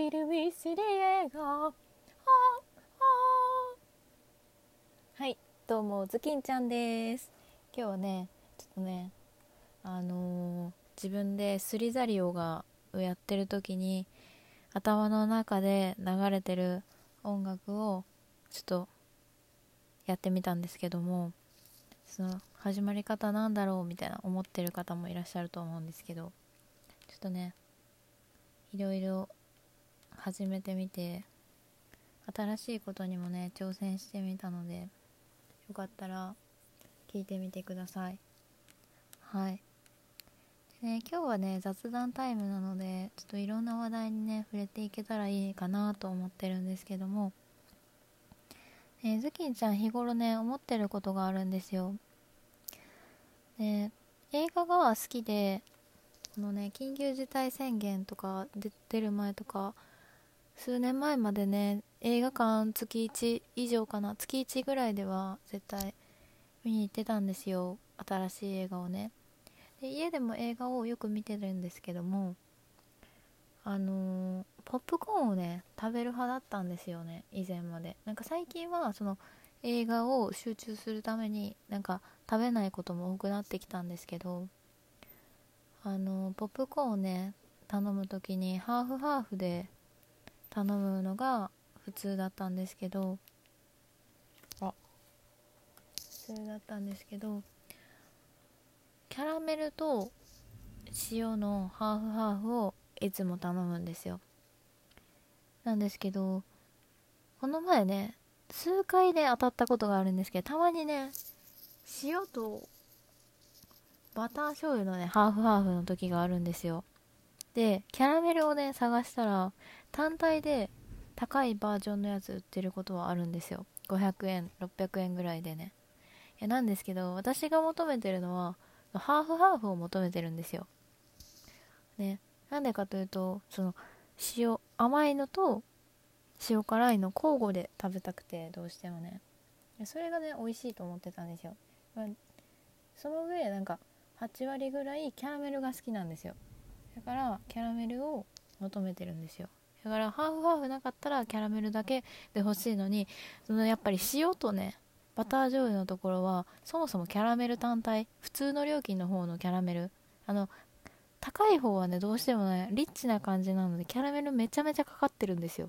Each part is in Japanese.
Still with the ego はいどうもズキンちゃんです。今日はねちょっとねあのー、自分ですりざりオがをやってる時に頭の中で流れてる音楽をちょっとやってみたんですけどもその始まり方なんだろうみたいな思ってる方もいらっしゃると思うんですけどちょっとねいろいろ始めてみて新しいことにもね挑戦してみたのでよかったら聞いてみてください。はい。でね今日はね雑談タイムなのでちょっといろんな話題にね触れていけたらいいかなと思ってるんですけどもえー、ズキンちゃん日頃ね思ってることがあるんですよ。で映画が好きでこのね緊急事態宣言とか出る前とか数年前までね映画館月1以上かな月1ぐらいでは絶対見に行ってたんですよ。新しい映画をね。で家でも映画をよく見てるんですけどもあのー、ポップコーンをね食べる派だったんですよね以前まで。なんか最近はその映画を集中するためになんか食べないことも多くなってきたんですけどあのー、ポップコーンをね頼む時にハーフハーフで頼むのが普通だったんですけどあ。普通だったんですけどキャラメルと塩のハーフハーフをいつも頼むんですよ。なんですけどこの前ね数回で当たったことがあるんですけどたまにね塩とバター醤油のねハーフハーフの時があるんですよ。でキャラメルをね探したら単体で高いバージョンのやつ売ってることはあるんですよ。500円600円ぐらいでね。いやなんですけど私が求めてるのはハーフハーフを求めてるんですよ。ね。なんでかというとその塩甘いのと塩辛いの交互で食べたくてどうしてもね。それがね美味しいと思ってたんですよ、まあ、その上なんか8割ぐらいキャラメルが好きなんですよ。だからキャラメルを求めてるんですよ。だからハーフハーフなかったらキャラメルだけで欲しいのにそのやっぱり塩とねバター醤油のところはそもそもキャラメル単体普通の料金の方のキャラメル。あの高い方はねどうしてもねリッチな感じなのでキャラメルめちゃめちゃかかってるんですよ。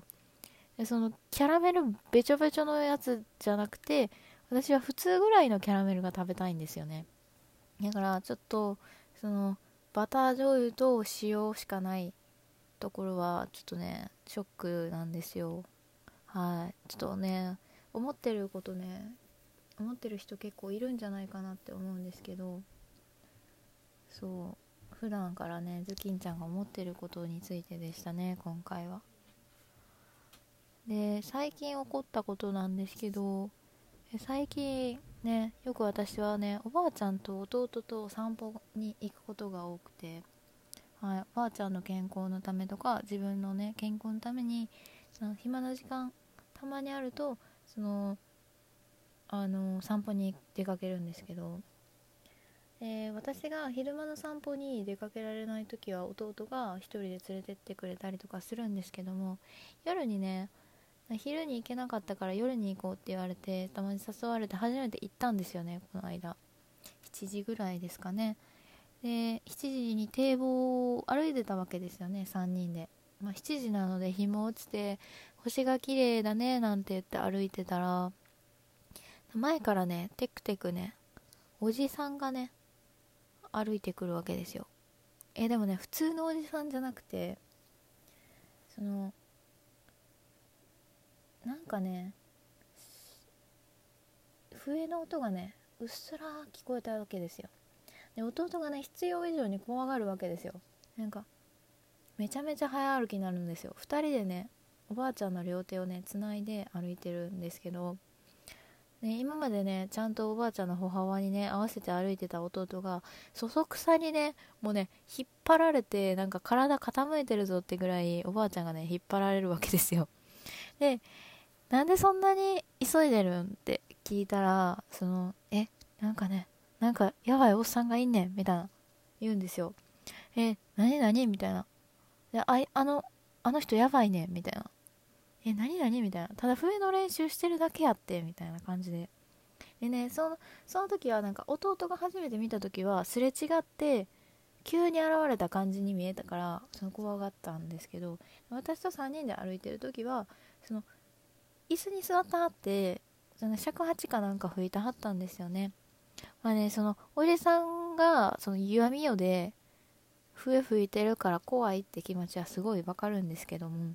でそのキャラメルべちょべちょのやつじゃなくて私は普通ぐらいのキャラメルが食べたいんですよね。だからちょっとそのバター醤油と塩しかないところはちょっとねショックなんですよ。はい。ちょっとね思ってることね思ってる人結構いるんじゃないかなって思うんですけどそう。普段からねズキンちゃんが思ってることについてでしたね今回は。で最近起こったことなんですけど最近ねよく私はねおばあちゃんと弟と散歩に行くことが多くて、はい、ばあちゃんの健康のためとか自分のね健康のためにの暇な時間たまにあるとそのあの散歩に出かけるんですけど、えー、私が昼間の散歩に出かけられない時は弟が1人で連れてってくれたりとかするんですけども夜にね昼に行けなかったから夜に行こうって言われてたまに誘われて初めて行ったんですよねこの間。7時ぐらいですかね。で7時に堤防を歩いてたわけですよね3人で、まあ、7時なので日も落ちて星が綺麗だねなんて言って歩いてたら前からねテクテクねおじさんがね歩いてくるわけですよ。えでもね普通のおじさんじゃなくてそのなんかね笛の音がねうっすら聞こえたわけですよ。で弟がね必要以上に怖がるわけですよ。なんかめちゃめちゃ早歩きになるんですよ。2人でねおばあちゃんの両手をねつないで歩いてるんですけど、ね、今までねちゃんとおばあちゃんの歩幅にね合わせて歩いてた弟がそそくさにねもうね引っ張られてなんか体傾いてるぞってぐらいおばあちゃんがね引っ張られるわけですよ。でなんでそんなに急いでるんって聞いたら、その、え、なんかね、かやばいおっさんがいんねん、みたいな、言うんですよ。え、なになにみたいな。で、ああの、あの人やばいねん、みたいな。え、なになにみたいな。ただ笛の練習してるだけやって、みたいな感じで。でねそのその時はなんか弟が初めて見た時はすれ違って急に現れた感じに見えたからその怖がったんですけど私と3人で歩いてる時はその椅子に座ったはってその尺八かなんか吹いたはったんですよねまあねそのおじさんがその弱みよで笛吹いてるから怖いって気持ちはすごいわかるんですけども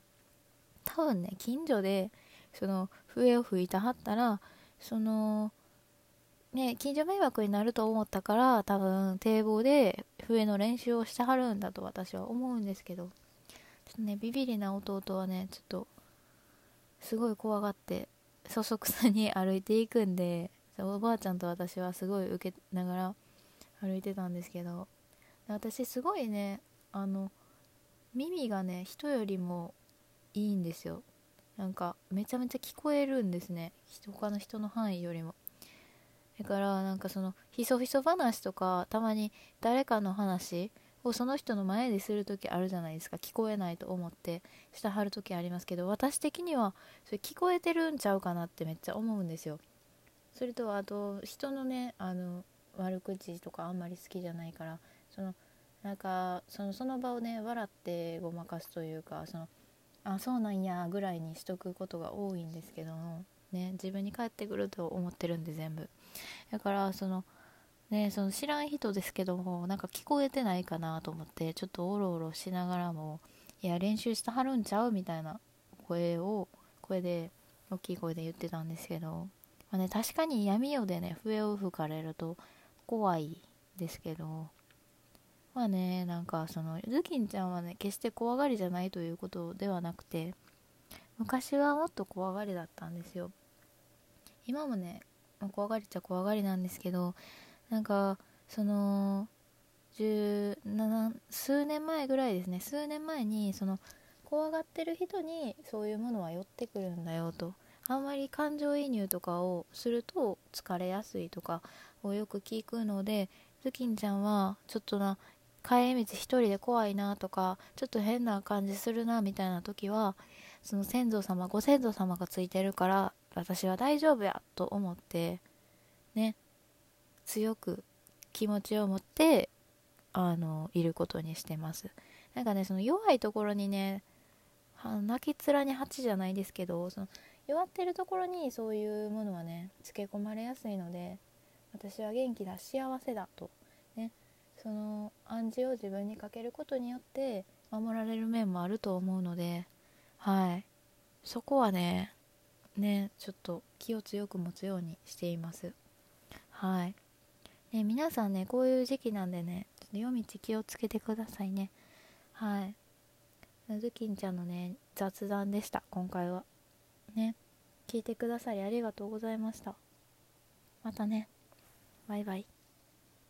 多分ね近所でその笛を吹いたはったらそのね近所迷惑になると思ったから多分堤防で笛の練習をしてはるんだと私は思うんですけどちょっとねビビりな弟はねちょっとすごい怖がってそそくさに歩いていくんでおばあちゃんと私はすごい受けながら歩いてたんですけど私すごいねあの耳がね人よりもいいんですよ。なんかめちゃめちゃ聞こえるんですね。他の人の範囲よりも。だからなんかそのひそひそ話とかたまに誰かの話をその人の前でする時あるじゃないですか。聞こえないと思ってしてはる時ありますけど私的にはそれ聞こえてるんちゃうかなってめっちゃ思うんですよ。それとあと人のねあの悪口とかあんまり好きじゃないからそのなんかそのその場をね笑ってごまかすというかそのあそうなんやぐらいにしとくことが多いんですけどね自分に返ってくると思ってるんで全部。だからそのねその知らん人ですけどもなんか聞こえてないかなと思ってちょっとおろおろしながらもいや練習してはるんちゃうみたいな声を声で大きい声で言ってたんですけど、まあね、確かに闇夜でね笛を吹かれると怖いですけどまあねなんかそのズキンちゃんはね決して怖がりじゃないということではなくて昔はもっと怖がりだったんですよ。今もね、まあ、怖がりっちゃ怖がりなんですけどなんかその17数年前ぐらいですね。数年前にその怖がってる人にそういうものは寄ってくるんだよとあんまり感情移入とかをすると疲れやすいとかをよく聞くのでズキンちゃんはちょっとな帰り道一人で怖いなとかちょっと変な感じするなみたいな時はその先祖様ご先祖様がついてるから私は大丈夫やと思ってね強く気持ちを持ってあのいることにしてます。なんかねその弱いところにね泣き面に蜂じゃないですけどその弱ってるところにそういうものはねつけ込まれやすいので私は元気だ幸せだとねその暗示を自分にかけることによって守られる面もあると思うのではい。そこはねねちょっと気を強く持つようにしています。はい。ね皆さんねこういう時期なんでねちょっと夜道気をつけてくださいね。はい。ズキンちゃんのね雑談でした今回は。ね聞いてくださりありがとうございました。またね。バイバイ。